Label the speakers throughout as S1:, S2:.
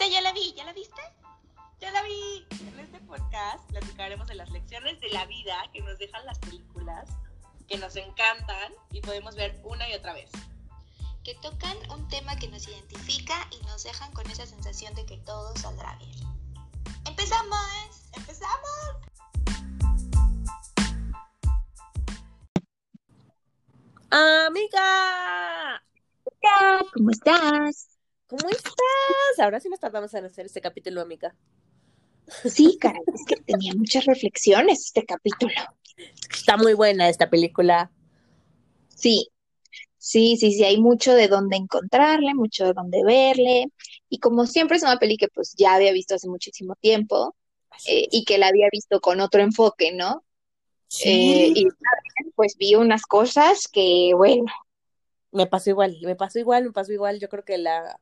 S1: Esa ya la vi, ¿ya la viste?
S2: Ya la vi. En este podcast platicaremos de las lecciones de la vida que nos dejan las películas, que nos encantan y podemos ver una y otra vez.
S1: Que tocan un tema que nos identifica y nos dejan con esa sensación de que todo saldrá bien. ¡Empezamos! ¡Empezamos!
S2: ¡Amiga!
S1: ¿Cómo estás?
S2: ¿Cómo estás? Ahora sí nos tardamos en hacer este capítulo, amiga.
S1: Sí, caray, es que tenía muchas reflexiones este capítulo.
S2: Está muy buena esta película.
S1: Sí, sí, sí, sí, hay mucho de dónde encontrarle, mucho de dónde verle. Y como siempre es una peli que pues ya había visto hace muchísimo tiempo eh, y que la había visto con otro enfoque, ¿no? Eh, y pues vi unas cosas que, bueno.
S2: Me pasó igual, me pasó igual, me pasó igual. Yo creo que la.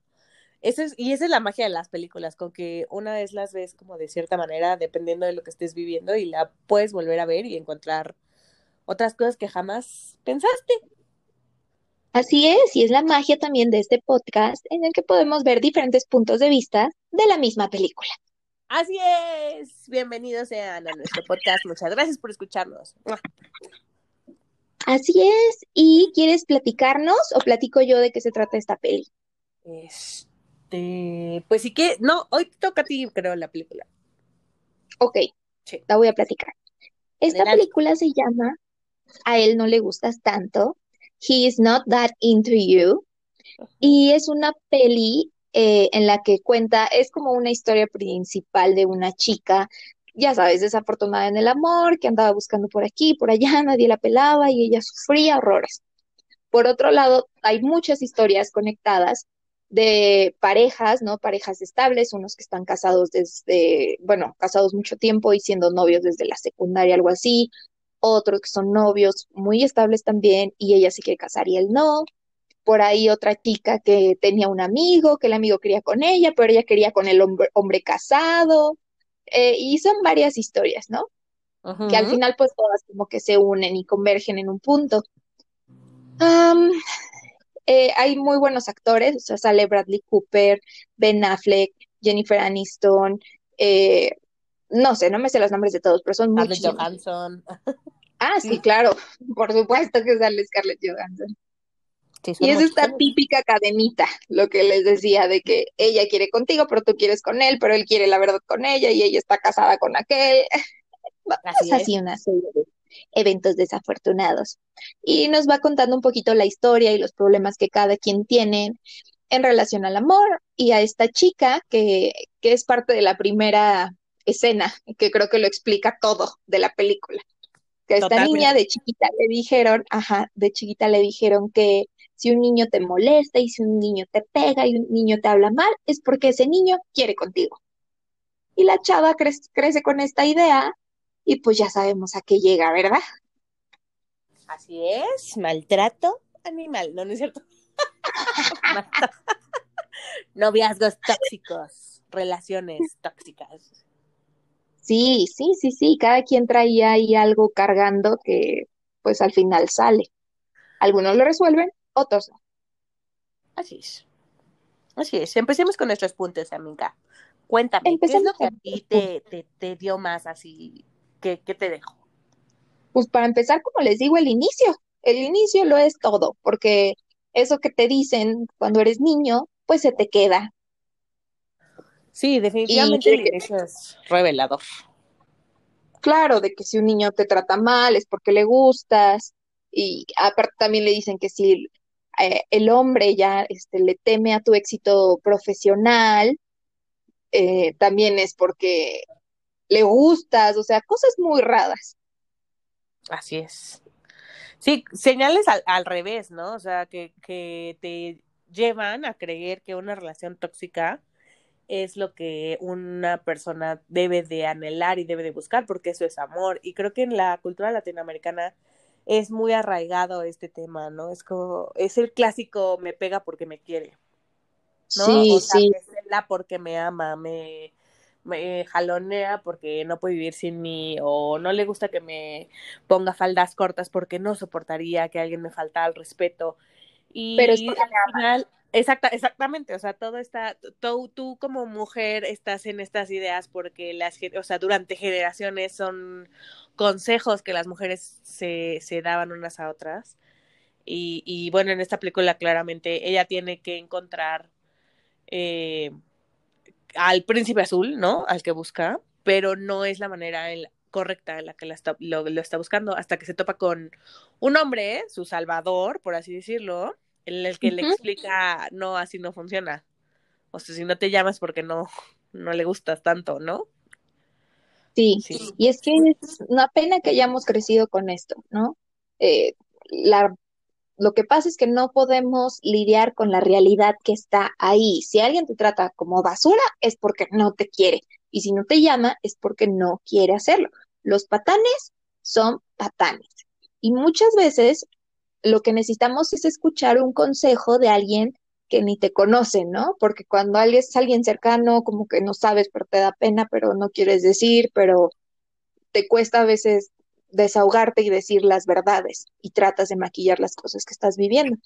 S2: Eso es, y esa es la magia de las películas, con que una vez las ves como de cierta manera, dependiendo de lo que estés viviendo, y la puedes volver a ver y encontrar otras cosas que jamás pensaste.
S1: Así es, y es la magia también de este podcast en el que podemos ver diferentes puntos de vista de la misma película.
S2: Así es, bienvenidos sean a nuestro podcast. Muchas gracias por escucharnos.
S1: Así es, ¿y quieres platicarnos o platico yo de qué se trata esta peli?
S2: Este, pues sí que, no, hoy toca a ti, creo, la película.
S1: Ok,
S2: Sí.
S1: la voy a platicar. Esta
S2: Adelante.
S1: película se llama A él no le gustas tanto, He is not that into you, y es una peli eh, en la que cuenta, es como una historia principal de una chica, ya sabes, desafortunada en el amor, que andaba buscando por aquí, por allá, nadie la pelaba y ella sufría horrores. Por otro lado, hay muchas historias conectadas de parejas, ¿no? Parejas estables, unos que están casados desde, bueno, casados mucho tiempo y siendo novios desde la secundaria, algo así, otros que son novios muy estables también y ella se quiere casar y él no. Por ahí otra chica que tenía un amigo, que el amigo quería con ella, pero ella quería con el hombre, hombre casado. Eh, y son varias historias, ¿no? Que al final pues todas como que se unen y convergen en un punto. Eh, hay muy buenos actores, o sea, sale Bradley Cooper, Ben Affleck, Jennifer Aniston, eh, no sé, no me sé los nombres de todos, pero son
S2: Scarlett
S1: muchísimos.
S2: Johansson.
S1: Ah, sí, claro, por supuesto que sale Scarlett Johansson.
S2: Sí,
S1: Y es esta típica cadenita, lo que les decía, de que ella quiere contigo, pero tú quieres con él, pero él quiere la verdad con ella y ella está casada con aquel.
S2: Así
S1: Pasa así una serie de eventos desafortunados. Y nos va contando un poquito la historia y los problemas que cada quien tiene en relación al amor y a esta chica que, que es parte de la primera escena, que creo que lo explica todo de la película. Que a esta
S2: Totalmente.
S1: niña de chiquita le dijeron, ajá, de chiquita le dijeron que si un niño te molesta y si un niño te pega y un niño te habla mal, es porque ese niño quiere contigo. Y la chava cre- crece con esta idea y pues ya sabemos a qué llega, ¿verdad?
S2: Así es, maltrato animal, no, no es cierto. Noviazgos tóxicos, relaciones tóxicas.
S1: Sí, sí, sí, sí, cada quien traía ahí algo cargando que pues al final sale. Algunos lo resuelven, otros no.
S2: Así es. Así es. Empecemos con nuestros puntos, amiga. Cuéntame, ¿qué es
S1: Empecemos
S2: lo que a ti te, te, te dio más así? ¿Qué, qué te dejó?
S1: Pues para empezar, como les digo, el inicio. El inicio lo es todo, porque eso que te dicen cuando eres niño, pues se te queda.
S2: Sí, definitivamente inicio es revelador.
S1: claro, de que si un niño te trata mal es porque le gustas. Y aparte también le dicen que si eh, el hombre ya este, le teme a tu éxito profesional, eh, también es porque le gustas, o sea, cosas muy raras.
S2: Así es. Sí, señales al, al revés, ¿no? O sea, que, que te llevan a creer que una relación tóxica es lo que una persona debe de anhelar y debe de buscar, porque eso es amor. Y creo que en la cultura latinoamericana es muy arraigado este tema, ¿no? Es como, es el clásico me pega porque me quiere, ¿no?
S1: Sí,
S2: O sea,
S1: sí,
S2: me cela porque me ama, me, me jalonea porque no puede vivir sin mí, o no le gusta que me ponga faldas cortas porque no soportaría que alguien me faltara al respeto.
S1: pero es
S2: Y
S1: porque
S2: al final, Exacta, exactamente, o sea, todo está, tú, tú como mujer estás en estas ideas porque las, o sea, durante generaciones son consejos que las mujeres se, se daban unas a otras. Y, y bueno, en esta película claramente ella tiene que encontrar eh, al príncipe azul, ¿no? Al que busca, pero no es la manera en la, correcta en la que la está, lo, lo, está buscando hasta que se topa con un hombre, su salvador, por así decirlo, en el que uh -huh. le explica, no, así no funciona. O sea, si no te llamas porque no, no le gustas tanto, ¿no?
S1: Sí, sí, y es que es una pena que hayamos crecido con esto, ¿no? Eh, la, lo que pasa es que no podemos lidiar con la realidad que está ahí. Si alguien te trata como basura, es porque no te quiere. Y si no te llama, es porque no quiere hacerlo. Los patanes son patanes. Y muchas veces lo que necesitamos es escuchar un consejo de alguien que ni te conoce, ¿no? Porque cuando alguien es alguien cercano, como que no sabes, pero te da pena, pero no quieres decir, pero te cuesta a veces desahogarte y decir las verdades y tratas de maquillar las cosas que estás viviendo.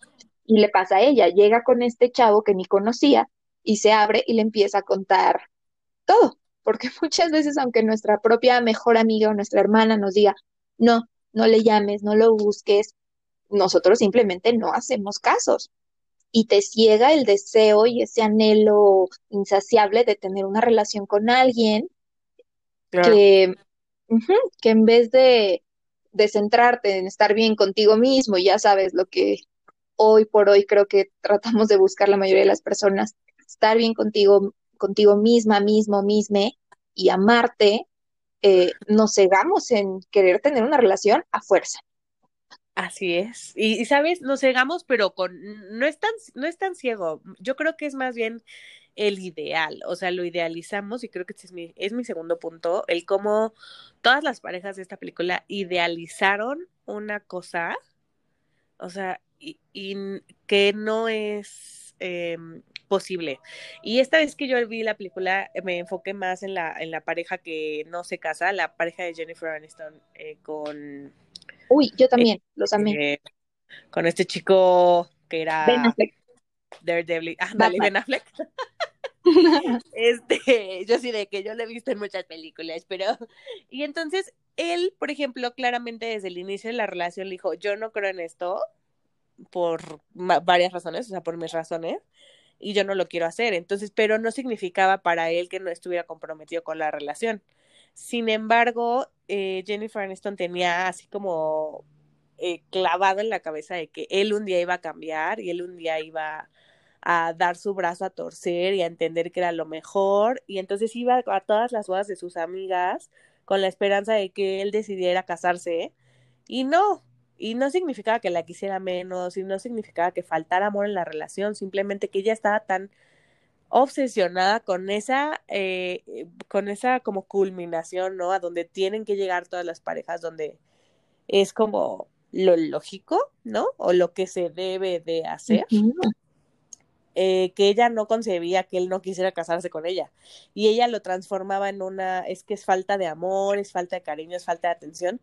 S1: Y le pasa a ella, llega con este chavo que ni conocía y se abre y le empieza a contar todo, porque muchas veces aunque nuestra propia mejor amiga o nuestra hermana nos diga, no, no le llames, no lo busques, nosotros simplemente no hacemos casos y te ciega el deseo y ese anhelo insaciable de tener una relación con alguien claro. que, que en vez de, de centrarte en estar bien contigo mismo, ya sabes lo que hoy por hoy creo que tratamos de buscar la mayoría de las personas, estar bien contigo, contigo misma, mismo, misme y amarte, eh, nos cegamos en querer tener una relación a fuerza.
S2: Así es. Y, y, sabes, nos cegamos, pero con no es tan no es tan ciego. Yo creo que es más bien el ideal, o sea, lo idealizamos y creo que este es mi es mi segundo punto, el cómo todas las parejas de esta película idealizaron una cosa, o sea, y, y que no es eh, posible. Y esta vez que yo vi la película me enfoqué más en la en la pareja que no se casa, la pareja de Jennifer Aniston eh, con
S1: Uy, yo también, eh, los amé.
S2: Eh, con este chico que era
S1: Ben Affleck.
S2: Daredevil. Ah, dale, Ben Affleck. este, yo sí de que yo lo he visto en muchas películas, pero y entonces él, por ejemplo, claramente desde el inicio de la relación le dijo, "Yo no creo en esto por varias razones, o sea, por mis razones." y yo no lo quiero hacer. Entonces, pero no significaba para él que no estuviera comprometido con la relación. Sin embargo, eh, Jennifer Aniston tenía así como eh, clavado en la cabeza de que él un día iba a cambiar y él un día iba a dar su brazo a torcer y a entender que era lo mejor. Y entonces iba a todas las bodas de sus amigas con la esperanza de que él decidiera casarse. Y no, y no significaba que la quisiera menos, y no significaba que faltara amor en la relación, simplemente que ella estaba tan obsesionada con esa, eh, con esa como culminación, ¿no? A donde tienen que llegar todas las parejas, donde es como lo lógico, ¿no? O lo que se debe de hacer. Eh, que ella no concebía que él no quisiera casarse con ella. Y ella lo transformaba en una, es que es falta de amor, es falta de cariño, es falta de atención,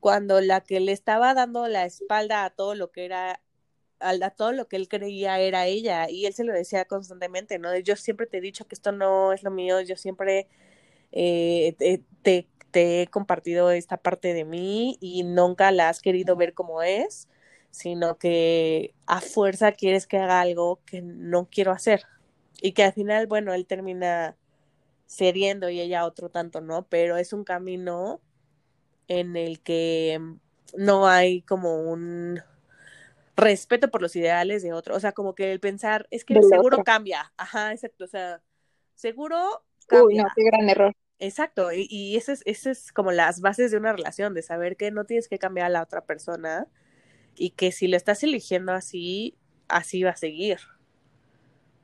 S2: cuando la que le estaba dando la espalda a todo lo que era a todo lo que él creía era ella y él se lo decía constantemente, ¿no? Yo siempre te he dicho que esto no es lo mío, yo siempre eh, te, he compartido esta parte de mí y nunca la has querido ver como es, sino que a fuerza quieres que haga algo que no quiero hacer y que al final, bueno, él termina cediendo y ella otro tanto, ¿no? Pero es un camino en el que no hay como un respeto por los ideales de otro, o sea, como que el pensar, es que de seguro cambia, ajá, exacto, o sea, seguro cambia.
S1: Uy, no, qué gran error.
S2: Exacto, y, y eso es, eso es como las bases de una relación, de saber que no tienes que cambiar a la otra persona y que si lo estás eligiendo así, así va a seguir.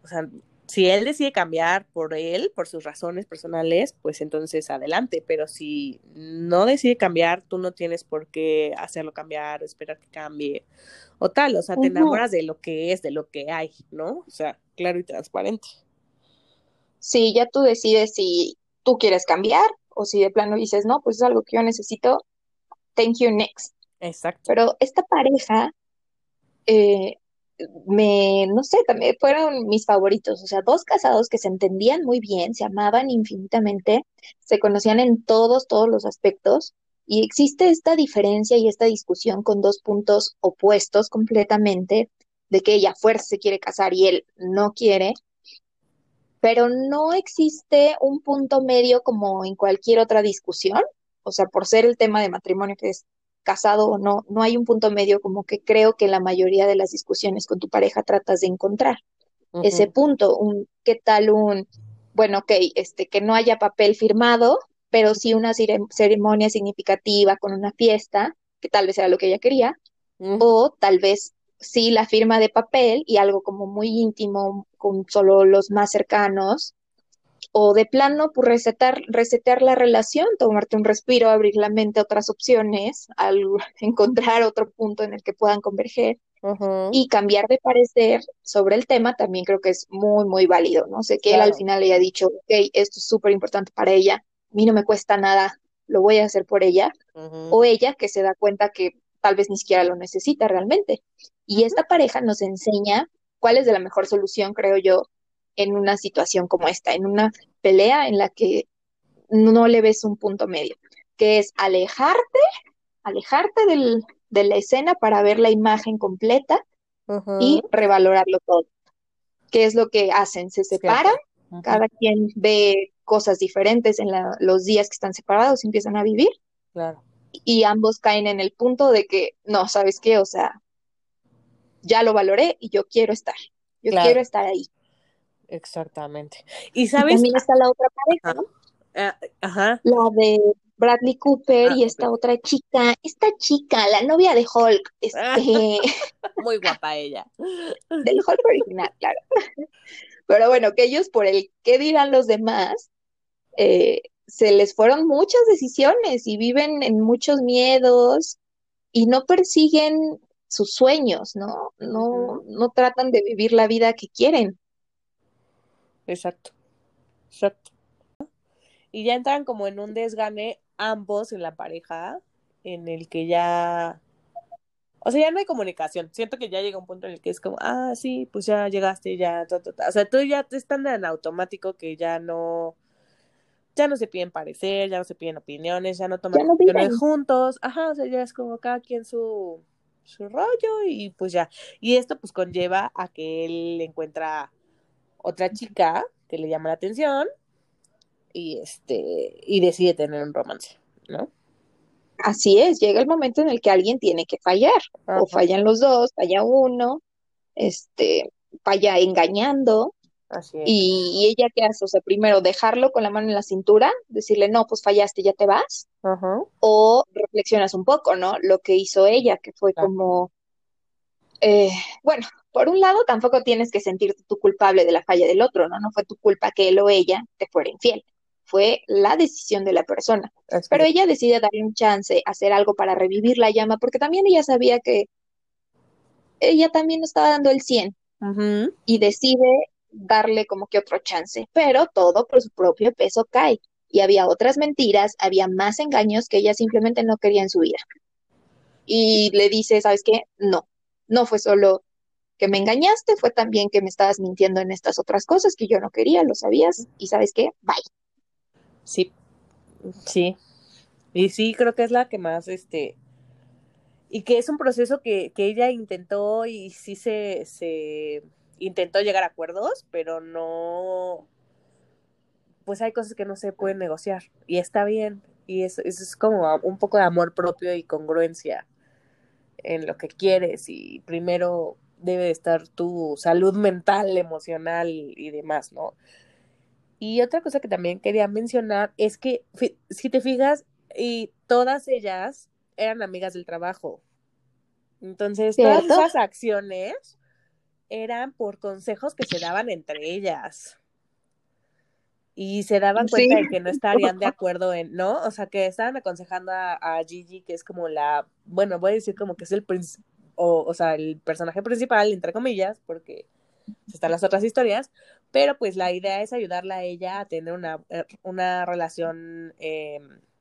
S2: O sea, si él decide cambiar por él, por sus razones personales, pues entonces adelante, pero si no decide cambiar, tú no tienes por qué hacerlo cambiar o esperar que cambie o tal, o sea, te enamoras de lo que es, de lo que hay, ¿no? O sea, claro y transparente.
S1: Sí, ya tú decides si tú quieres cambiar o si de plano dices, no, pues es algo que yo necesito, thank you next.
S2: Exacto.
S1: Pero esta pareja, eh, me, no sé, también fueron mis favoritos, o sea, dos casados que se entendían muy bien, se amaban infinitamente, se conocían en todos, todos los aspectos, y existe esta diferencia y esta discusión con dos puntos opuestos completamente, de que ella fuerza se quiere casar y él no quiere, pero no existe un punto medio como en cualquier otra discusión, o sea, por ser el tema de matrimonio que es casado o no, no hay un punto medio como que creo que la mayoría de las discusiones con tu pareja tratas de encontrar. Ese punto, un, ¿qué tal un, bueno, ok, este, que no haya papel firmado, pero sí una ceremonia significativa con una fiesta, que tal vez era lo que ella quería, o tal vez sí la firma de papel y algo como muy íntimo con solo los más cercanos, o de plano, pues resetar, resetear la relación, tomarte un respiro, abrir la mente a otras opciones, al encontrar otro punto en el que puedan converger y cambiar de parecer sobre el tema también creo que es muy, muy válido, ¿no? Sé que él al final haya dicho, ok, esto es súper importante para ella, a mí no me cuesta nada, lo voy a hacer por ella, o ella que se da cuenta que tal vez ni siquiera lo necesita realmente. Y esta pareja nos enseña cuál es de la mejor solución, creo yo, en una situación como esta, en una pelea en la que no le ves un punto medio, que es alejarte, alejarte del, de la escena para ver la imagen completa y revalorarlo todo. ¿Qué es lo que hacen? Se separan, cada quien ve cosas diferentes en los días que están separados y empiezan a vivir. Y ambos caen en el punto de que, no, ¿sabes qué? O sea, ya lo valoré y yo quiero estar. Yo quiero estar ahí.
S2: Exactamente. Y sabes.
S1: también está la otra pareja, ¿no?
S2: Ah, ajá.
S1: La de Bradley Cooper y ah, esta otra chica, esta chica, la novia de Hulk, este...
S2: muy guapa ella.
S1: Del Hulk original, claro. Pero bueno, que ellos por el qué dirán los demás, eh, se les fueron muchas decisiones y viven en muchos miedos y no persiguen sus sueños, ¿no? No, no tratan de vivir la vida que quieren.
S2: Exacto. Exacto. Y ya entran como en un desgane ambos en la pareja, en el que ya. O sea, ya no hay comunicación. Siento que ya llega un punto en el que es como, ah, sí, pues ya llegaste, ya, O sea, tú ya te están en automático que ya no. Ya no se piden parecer, ya no se piden opiniones, ya no toman opiniones juntos. Ajá, o sea, ya es como cada quien su, su rollo y pues ya. Y esto pues conlleva a que él encuentra otra chica que le llama la atención y este y decide tener un romance, ¿no?
S1: Así es, llega el momento en el que alguien tiene que fallar, o fallan los dos, falla uno, este, falla engañando, Así es. Y, ella qué hace, o sea, primero dejarlo con la mano en la cintura, decirle, no, pues fallaste, ya te vas, o reflexionas un poco, ¿no? Lo que hizo ella, que fue como, eh, bueno, por un lado, tampoco tienes que sentirte tú culpable de la falla del otro, ¿no? No fue tu culpa que él o ella te fuera infiel, fue la decisión de la persona. Pero ella decide darle un chance, hacer algo para revivir la llama, porque también ella sabía que ella también estaba dando el 100 y decide darle como que otro chance, pero todo por su propio peso cae. Y había otras mentiras, había más engaños que ella simplemente no quería en su vida. Y le dice, ¿sabes qué? No, no fue solo que me engañaste, fue también que me estabas mintiendo en estas otras cosas que yo no quería, lo sabías, y sabes qué, bye.
S2: Sí, sí. Y sí, creo que es la que más, este, y que es un proceso que, que ella intentó y sí se, se intentó llegar a acuerdos, pero no, pues hay cosas que no se pueden negociar y está bien. Y eso, eso es como un poco de amor propio y congruencia en lo que quieres y primero debe estar tu salud mental, emocional y demás, ¿no? Y otra cosa que también quería mencionar es que si te fijas, y todas ellas eran amigas del trabajo. Entonces, todas esas acciones eran por consejos que se daban entre ellas. Y se daban cuenta de que no estarían de acuerdo en, ¿no? O sea, que estaban aconsejando a, Gigi, que es como la, bueno, voy a decir como que es el o, o sea, el personaje principal, entre comillas, porque están las otras historias, pero pues la idea es ayudarla a ella a tener una, eh, una relación eh,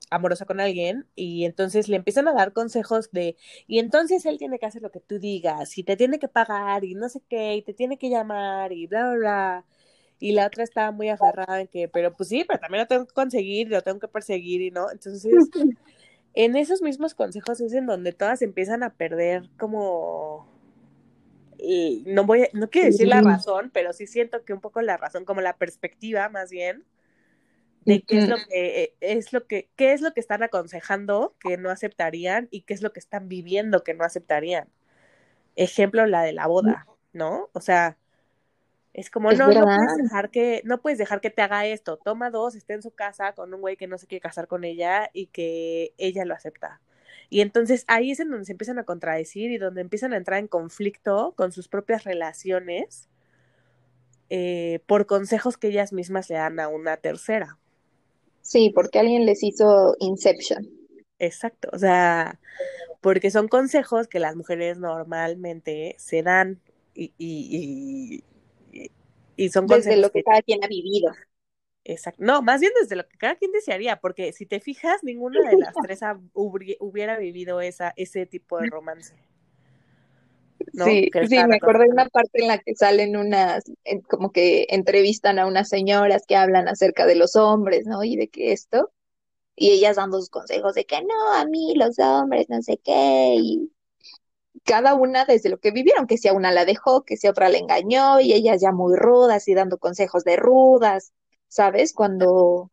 S2: amorosa con alguien y entonces le empiezan a dar consejos de, y entonces él tiene que hacer lo que tú digas y te tiene que pagar y no sé qué, y te tiene que llamar y bla, bla, bla. Y la otra estaba muy aferrada en que, pero pues sí, pero también lo tengo que conseguir, lo tengo que perseguir y no. Entonces, en esos mismos consejos es en donde todas empiezan a perder como no voy no quiero decir la razón, pero sí siento que un poco la razón, como la perspectiva más bien, de qué es lo que eh, es lo que qué es lo que están aconsejando que no aceptarían y qué es lo que están viviendo que no aceptarían. Ejemplo la de la boda, ¿no? O sea, es como no, no puedes dejar que no puedes dejar que te haga esto. Toma dos, esté en su casa con un güey que no se quiere casar con ella y que ella lo acepta. Y entonces ahí es en donde se empiezan a contradecir y donde empiezan a entrar en conflicto con sus propias relaciones eh, por consejos que ellas mismas le dan a una tercera.
S1: Sí, porque alguien les hizo Inception.
S2: Exacto, o sea, porque son consejos que las mujeres normalmente se dan y, y, y, son
S1: consejos Desde lo que, cada quien ha vivido.
S2: Exacto. No, más bien desde lo que cada quien desearía, porque si te fijas, ninguna de las tres hubiera vivido esa, ese tipo de romance.
S1: Sí, sí, me acuerdo de una parte en la que salen unas, como que entrevistan a unas señoras que hablan acerca de los hombres, ¿no? Y de que esto, y ellas dando sus consejos de que no, a mí los hombres, no sé qué, y cada una desde lo que vivieron, que si a una la dejó, que si a otra la engañó, y ellas ya muy rudas y dando consejos de rudas, ¿sabes? Cuando,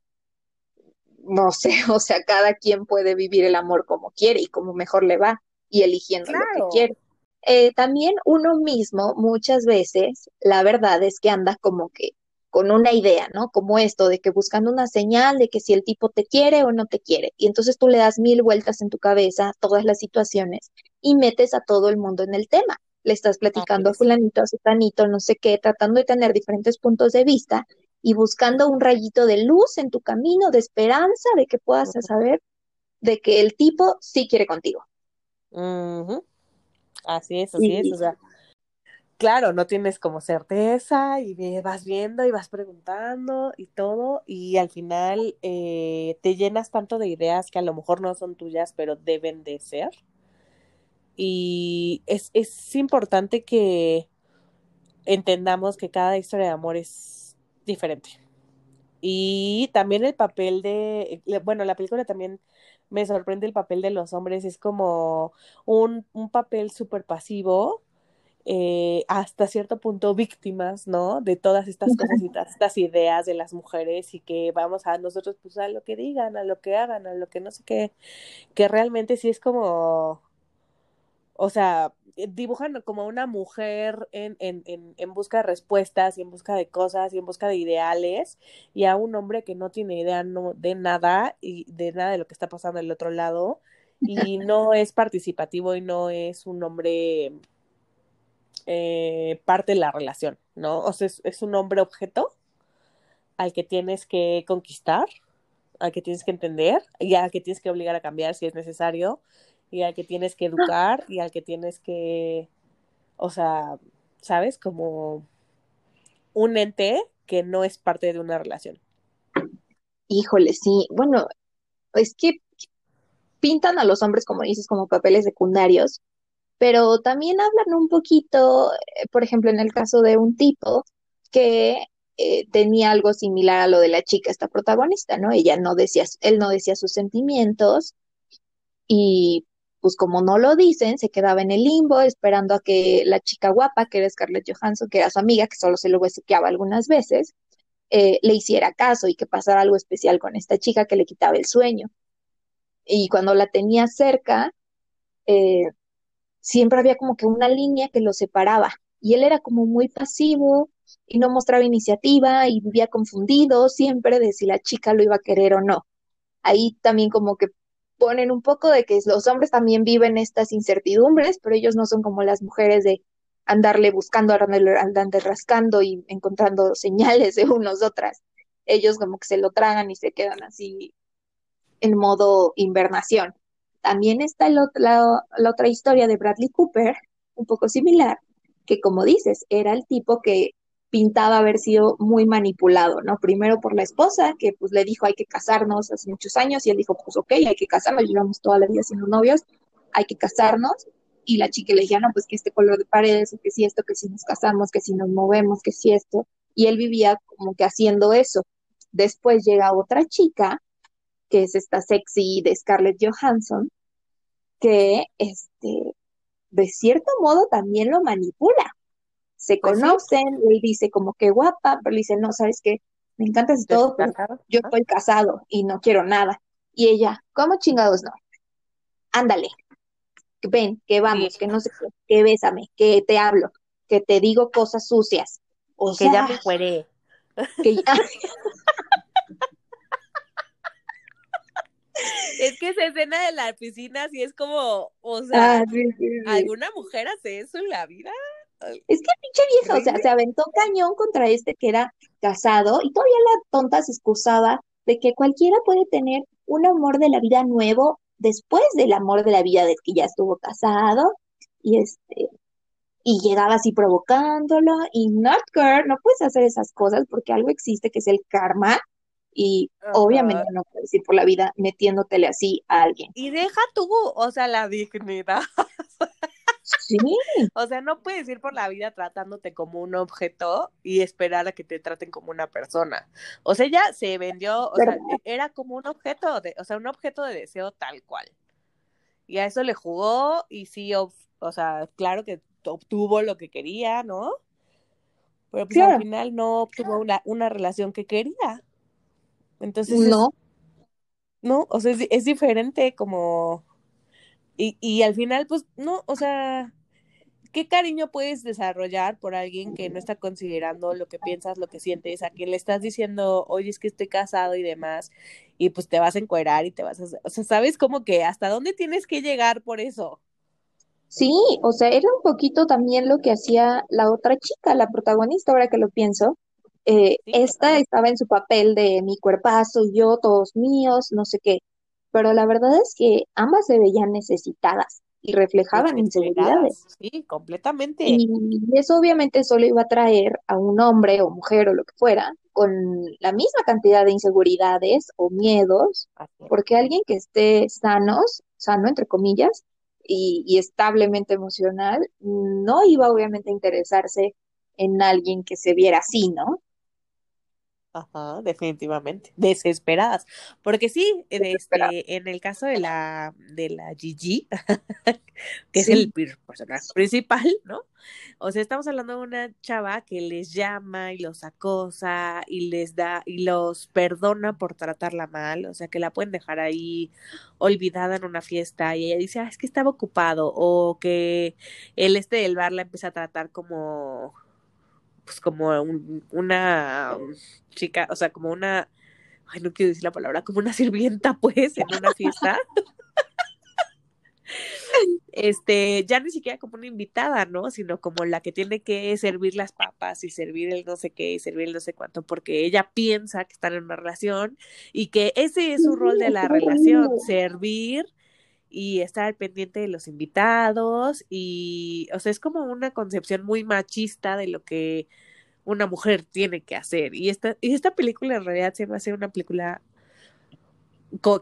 S1: no sé, o sea, cada quien puede vivir el amor como quiere y como mejor le va, y eligiendo lo que quiere. Eh, también uno mismo muchas veces, la verdad es que anda como que con una idea, ¿no? Como esto de que buscando una señal de que si el tipo te quiere o no te quiere. Y entonces tú le das mil vueltas en tu cabeza todas las situaciones y metes a todo el mundo en el tema. Le estás platicando a fulanito, a sutanito, no sé qué, tratando de tener diferentes puntos de vista y buscando un rayito de luz en tu camino, de esperanza, de que puedas saber de que el tipo sí quiere contigo.
S2: Así es, así es, o sea, claro, no tienes como certeza y vas viendo y vas preguntando y todo y al final eh, te llenas tanto de ideas que a lo mejor no son tuyas, pero deben de ser. Y es, es importante que entendamos que cada historia de amor es diferente. Y también el papel de, bueno, la película también me sorprende el papel de los hombres, es como un, un papel súper pasivo, eh, hasta cierto punto víctimas, ¿no? De todas estas cosas y estas ideas de las mujeres y que vamos a nosotros pues a lo que digan, a lo que hagan, a lo que no sé qué, que realmente sí es como, o sea, eh, dibujan como una mujer en, en, en, en, busca de respuestas y en busca de cosas y en busca de ideales y a un hombre que no tiene idea no, de nada y de nada de lo que está pasando del otro lado y no es participativo y no es un hombre eh, parte de la relación, ¿no? O sea, es, es un hombre objeto al que tienes que conquistar, al que tienes que entender y al que tienes que obligar a cambiar si es necesario y al que tienes que educar y al que tienes que, o sea, ¿sabes? Como un ente que no es parte de una relación.
S1: Híjole, sí. Bueno, es que pintan a los hombres, como dices, como papeles secundarios, pero también hablan un poquito, eh, por ejemplo, en el caso de un tipo que eh, tenía algo similar a lo de la chica, esta protagonista, ¿no? Ella no decía, él no decía sus sentimientos y pues como no lo dicen, se quedaba en el limbo esperando a que la chica guapa, que era Scarlett Johansson, que era su amiga, que solo se lo besuqueaba algunas veces, eh, le hiciera caso y que pasara algo especial con esta chica que le quitaba el sueño. Y cuando la tenía cerca, eh, siempre había como que una línea que lo separaba y él era como muy pasivo y no mostraba iniciativa y vivía confundido siempre de si la chica lo iba a querer o no. Ahí también como que ponen un poco de que los hombres también viven estas incertidumbres, pero ellos no son como las mujeres de andarle buscando, andarle rascando y encontrando señales de unos otras. Ellos como que se lo tragan y se quedan así en modo invernación. También está la, la otra historia de Bradley Cooper, un poco similar, que como dices, era el tipo que pintaba haber sido muy manipulado, ¿no? Primero por la esposa, que pues le dijo hay que casarnos hace muchos años, y él dijo, pues ok, hay que casarnos, llevamos toda la vida siendo novios, hay que casarnos, y la chica le decía, no, pues que este color de paredes, que si esto, que si nos casamos, que si nos movemos, que si esto, y él vivía como que haciendo eso. Después llega otra chica, que es esta sexy de Scarlett Johansson, que este, de cierto modo también lo manipula. Se pues conocen, él dice como que guapa, pero le dice, no, ¿sabes qué? Me encantas y todo, pero yo estoy casado y no quiero nada. Y ella, ¿cómo chingados no? Ándale, ven, que vamos, que no sé qué, que bésame, que te hablo, que te digo cosas sucias. O
S2: que ya me fuere. Que ya... es que esa escena de la piscina sí es como, o sea, ah, ¿alguna mujer hace eso en la vida?
S1: Es que pinche vieja, o sea, se aventó cañón contra este que era casado y todavía la tonta se excusaba de que cualquiera puede tener un amor de la vida nuevo después del amor de la vida de que ya estuvo casado y este y llegaba así provocándolo y not girl, no puedes hacer esas cosas porque algo existe que es el karma y obviamente no puedes ir por la vida metiéndotele así a alguien.
S2: Y deja tú, o sea, la dignidad.
S1: Sí.
S2: o sea, no puedes ir por la vida tratándote como un objeto y esperar a que te traten como una persona. O sea, ella se vendió, o sea, era como un objeto, de, o sea, un objeto de deseo tal cual. Y a eso le jugó y sí, o, sea, claro que obtuvo lo que quería, ¿no? Pero pues al final no obtuvo una, una relación que quería. Entonces. No. no, o sea, es, es diferente como. Y, y al final, pues, no, o sea, ¿qué cariño puedes desarrollar por alguien que no está considerando lo que piensas, lo que sientes, a quien le estás diciendo, oye, es que estoy casado y demás, y pues te vas a encuerar y te vas a... O sea, ¿sabes cómo que hasta dónde tienes que llegar por eso?
S1: Sí, o sea, era un poquito también lo que hacía la otra chica, la protagonista, ahora que lo pienso, eh, esta estaba en su papel de mi cuerpazo yo, todos míos, no sé qué. Pero la verdad es que ambas se veían necesitadas y reflejaban inseguridades.
S2: Sí, completamente.
S1: Y eso obviamente solo iba a traer a un hombre o mujer o lo que fuera con la misma cantidad de inseguridades o miedos, porque alguien que esté sanos, sano entre comillas, y, y establemente emocional, no iba obviamente a interesarse en alguien que se viera así, ¿no?
S2: Ajá, definitivamente. Desesperadas. Porque sí, este, en el caso de la, de la Gigi, que es el personaje principal, ¿no? O sea, estamos hablando de una chava que les llama y los acosa y les da y los perdona por tratarla mal, o sea, que la pueden dejar ahí olvidada en una fiesta y ella dice, ah, es que estaba ocupado, o que el este del bar la empieza a tratar como pues como una chica, o sea, como una, ay, no quiero decir la palabra, como una sirvienta, pues, en una fiesta. este, ya ni siquiera como una invitada, ¿no? Sino como la que tiene que servir las papas y servir el no sé qué y servir el no sé cuánto, porque ella piensa que están en una relación y que ese es su rol de la relación, servir y estar al pendiente de los invitados y, o sea, es como una concepción muy machista de lo que una mujer tiene que hacer. Y esta, y esta película en realidad se va a hacer una película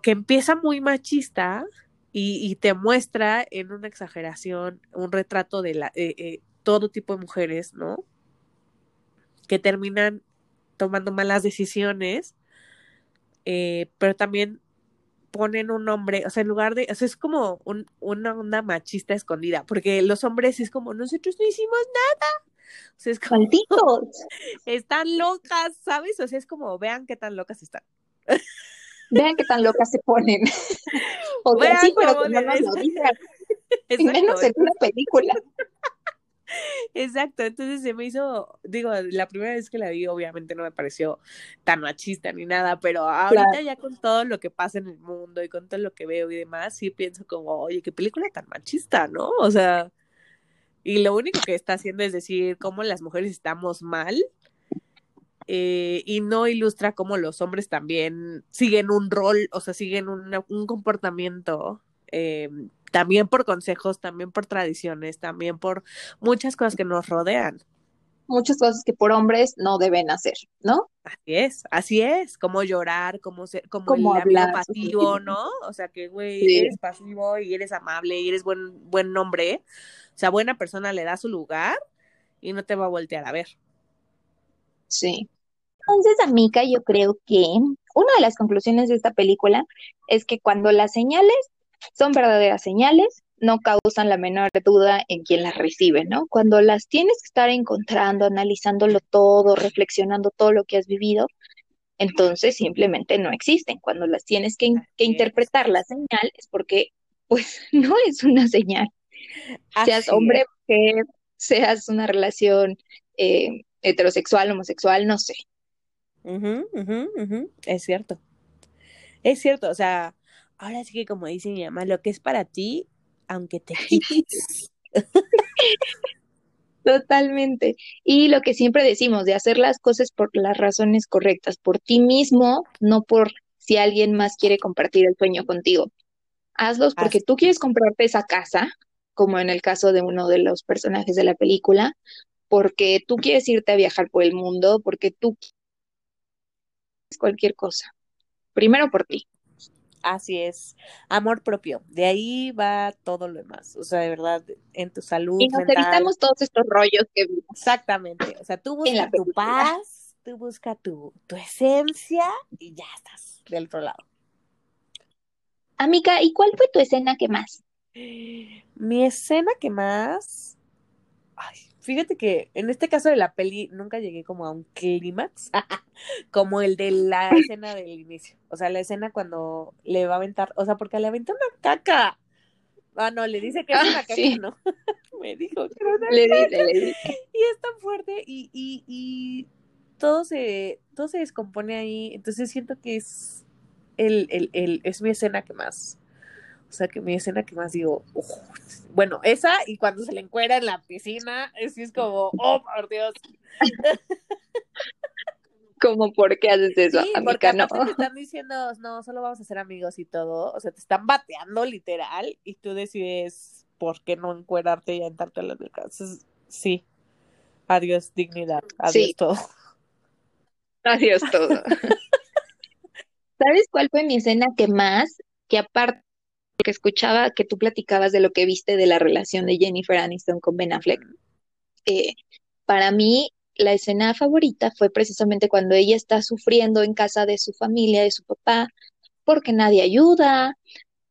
S2: que empieza muy machista y, te muestra en una exageración un retrato de la, eh, eh, todo tipo de mujeres, ¿no? Que terminan tomando malas decisiones, eh, pero también ponen un hombre, o sea, en lugar de, o sea, es como un, una onda machista escondida, porque los hombres es como, nosotros no hicimos nada. O sea, es como, están locas, ¿sabes? O sea, es como, vean qué tan locas están.
S1: Vean qué tan locas se ponen. O sea, sí, pero que no nos lo digan. menos en una película.
S2: Exacto, entonces se me hizo, digo, la primera vez que la vi obviamente no me pareció tan machista ni nada, pero ahorita ya con todo lo que pasa en el mundo y con todo lo que veo y demás, sí pienso como, oye, qué película tan machista, ¿no? O sea, y lo único que está haciendo es decir cómo las mujeres estamos mal eh, y no ilustra cómo los hombres también siguen un rol, o sea, siguen un comportamiento eh, también por consejos, también por tradiciones, también por muchas cosas que nos rodean.
S1: muchas cosas que por hombres no deben hacer, ¿no?
S2: Así es, así es, como llorar, como ser, como,
S1: Como
S2: el amigo
S1: hablar,
S2: pasivo, ¿no? O sea que, güey,
S1: Sí.
S2: eres pasivo y eres amable y eres buen, buen hombre. O sea, buena persona le da su lugar y no te va a voltear a ver.
S1: Sí. Entonces, amiga, yo creo que una de las conclusiones de esta película es que cuando las señales son verdaderas señales, no causan la menor duda en quien las recibe, ¿no? Cuando las tienes que estar encontrando, analizándolo todo, reflexionando todo lo que has vivido, entonces simplemente no existen. Cuando las tienes que, que interpretar la señal es porque, pues, no es una señal. Seas hombre, mujer, seas una relación eh, heterosexual, homosexual, no sé.
S2: Es cierto. Es cierto, o sea, ahora sí que como dice mi mamá, lo que es para ti, aunque te quites.
S1: Totalmente. Y lo que siempre decimos, de hacer las cosas por las razones correctas, por ti mismo, no por si alguien más quiere compartir el sueño contigo. Hazlos porque
S2: Así
S1: tú quieres
S2: es.
S1: comprarte esa casa, como en el caso de uno de los personajes de la película, porque tú quieres irte a viajar por el mundo, porque tú quieres cualquier cosa. Primero por ti.
S2: Así es. Amor propio. De ahí va todo lo demás. O sea, de verdad, en tu salud
S1: Y nos
S2: mental.
S1: evitamos todos estos rollos que vimos
S2: Exactamente. O sea, tú
S1: en la
S2: busca tu paz, tú busca tu, tu esencia y ya estás del otro lado.
S1: Amiga, ¿y cuál fue tu escena que más?
S2: Mi escena que más. Ay, fíjate que en este caso de la peli nunca llegué como a un clímax, como el de la escena del inicio. O sea, la escena cuando le va a aventar, o sea, porque le aventó una caca. Ah, no, le dice que es
S1: Ah,
S2: una caca,
S1: sí.
S2: no. Me dijo que era una
S1: Le dice, le dice.
S2: y es tan fuerte y, y, y todo se, todo se descompone ahí. Entonces siento que es el, el, el, es mi escena que más, o sea, que mi escena que más digo, bueno, esa y cuando se le encuera en la piscina, así es como, oh, por Dios.
S1: Como, ¿por qué haces eso,
S2: Sí, porque?
S1: No.
S2: te están diciendo, no, solo vamos a ser amigos y todo, o sea, te están bateando literal y tú decides por qué no encuerarte y aventarte a las Entonces, sí, adiós dignidad, adiós
S1: Sí.
S2: todo.
S1: Adiós todo. ¿Sabes cuál fue mi escena que más? Que aparte que escuchaba que tú platicabas de lo que viste de la relación de Jennifer Aniston con Ben Affleck, eh, para mí la escena favorita fue precisamente cuando ella está sufriendo en casa de su familia, de su papá, porque nadie ayuda,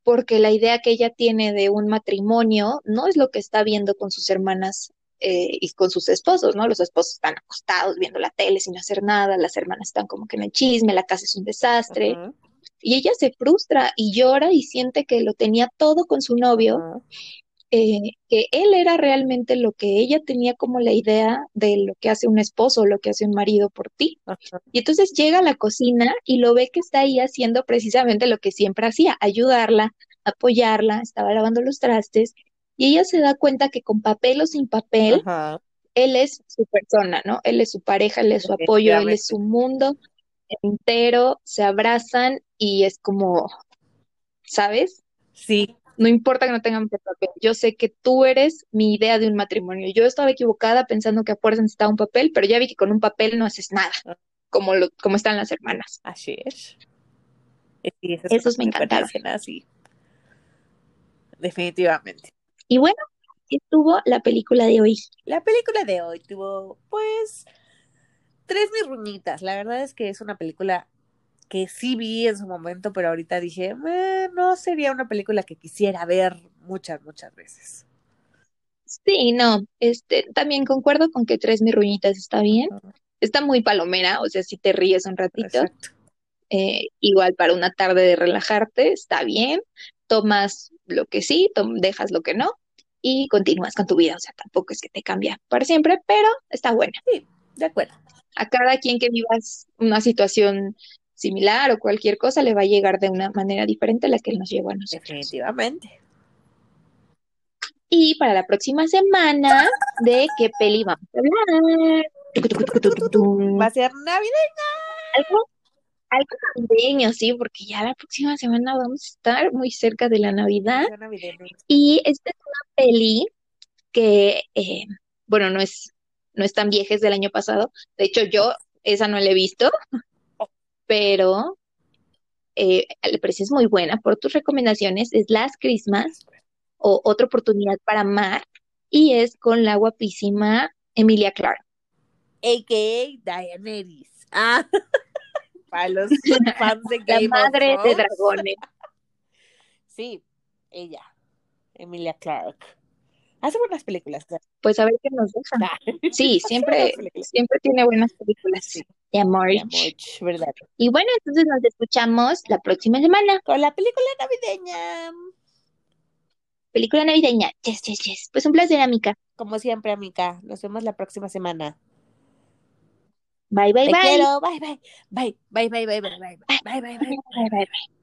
S1: porque la idea que ella tiene de un matrimonio no es lo que está viendo con sus hermanas eh, y con sus esposos, ¿no? Los esposos están acostados viendo la tele sin hacer nada, las hermanas están como que en el chisme, la casa es un desastre, y ella se frustra y llora y siente que lo tenía todo con su novio, eh, que él era realmente lo que ella tenía como la idea de lo que hace un esposo, lo que hace un marido por ti.
S2: Ajá.
S1: Y entonces llega a la cocina y lo ve que está ahí haciendo precisamente lo que siempre hacía, ayudarla, apoyarla, estaba lavando los trastes y ella se da cuenta que con papel o sin papel,
S2: Ajá,
S1: él es su persona, ¿no? Él es su pareja, él es su apoyo, él es su mundo entero, se abrazan y es como, ¿sabes?
S2: Sí,
S1: No importa que no tengan papel, yo sé que tú eres mi idea de un matrimonio. Yo estaba equivocada pensando que a fuerza necesitaba un papel, pero ya vi que con un papel no haces nada, como lo, como están las hermanas.
S2: así es. Eh, Sí,
S1: Esos me encantaron.
S2: escena, sí. Definitivamente.
S1: Y bueno, estuvo la película de hoy.
S2: La película de hoy tuvo, pues, tres mirruñitas. La verdad es que es una película que sí vi en su momento, pero ahorita dije, "Eh, no sería una película que quisiera ver muchas, muchas veces.
S1: Sí, no, este, también concuerdo con que tres mirruñitas está bien. Está muy palomera, o sea, si te ríes un ratito, eh, igual para una tarde de relajarte, está bien. Tomas lo que sí, dejas lo que no y continúas con tu vida. O sea, tampoco es que te cambia para siempre, pero está buena.
S2: Sí, de acuerdo.
S1: A cada quien que vivas una situación similar o cualquier cosa le va a llegar de una manera diferente a la que nos llegó a nosotros.
S2: Definitivamente.
S1: Y para la próxima semana, ¿de qué peli vamos a hablar?
S2: Va a ser Navidad.
S1: Algo, algo navideño, sí, porque ya la próxima semana vamos a estar muy cerca de la Navidad. Y esta es una peli que, eh, bueno, no es no es tan vieja, es del año pasado. De hecho, yo esa no la he visto, pero eh, el precio es muy buena. Por tus recomendaciones, es Last Christmas o Otra Oportunidad para Amar y es con la guapísima Emilia Clarke.
S2: A.K.A. Daenerys. Ah, para los fans de
S1: La
S2: Game of
S1: madre de dragones.
S2: Sí, ella, Emilia Clarke. Hace buenas películas. claro.
S1: Pues a ver qué nos deja.
S2: Ah,
S1: Sí, siempre, siempre tiene buenas películas
S2: Sí.
S1: de amor.
S2: Mi amor, ¿verdad?
S1: Y bueno, entonces nos escuchamos la próxima semana.
S2: Con la película navideña.
S1: Película navideña. Yes, yes, yes. Pues un placer, amiga.
S2: Como siempre, amiga. Nos vemos la próxima semana.
S1: Bye, bye,
S2: Te
S1: bye.
S2: quiero. Bye, bye. Bye, bye, bye, bye, bye, bye, bye, bye, bye, bye.
S1: Bye, bye, bye.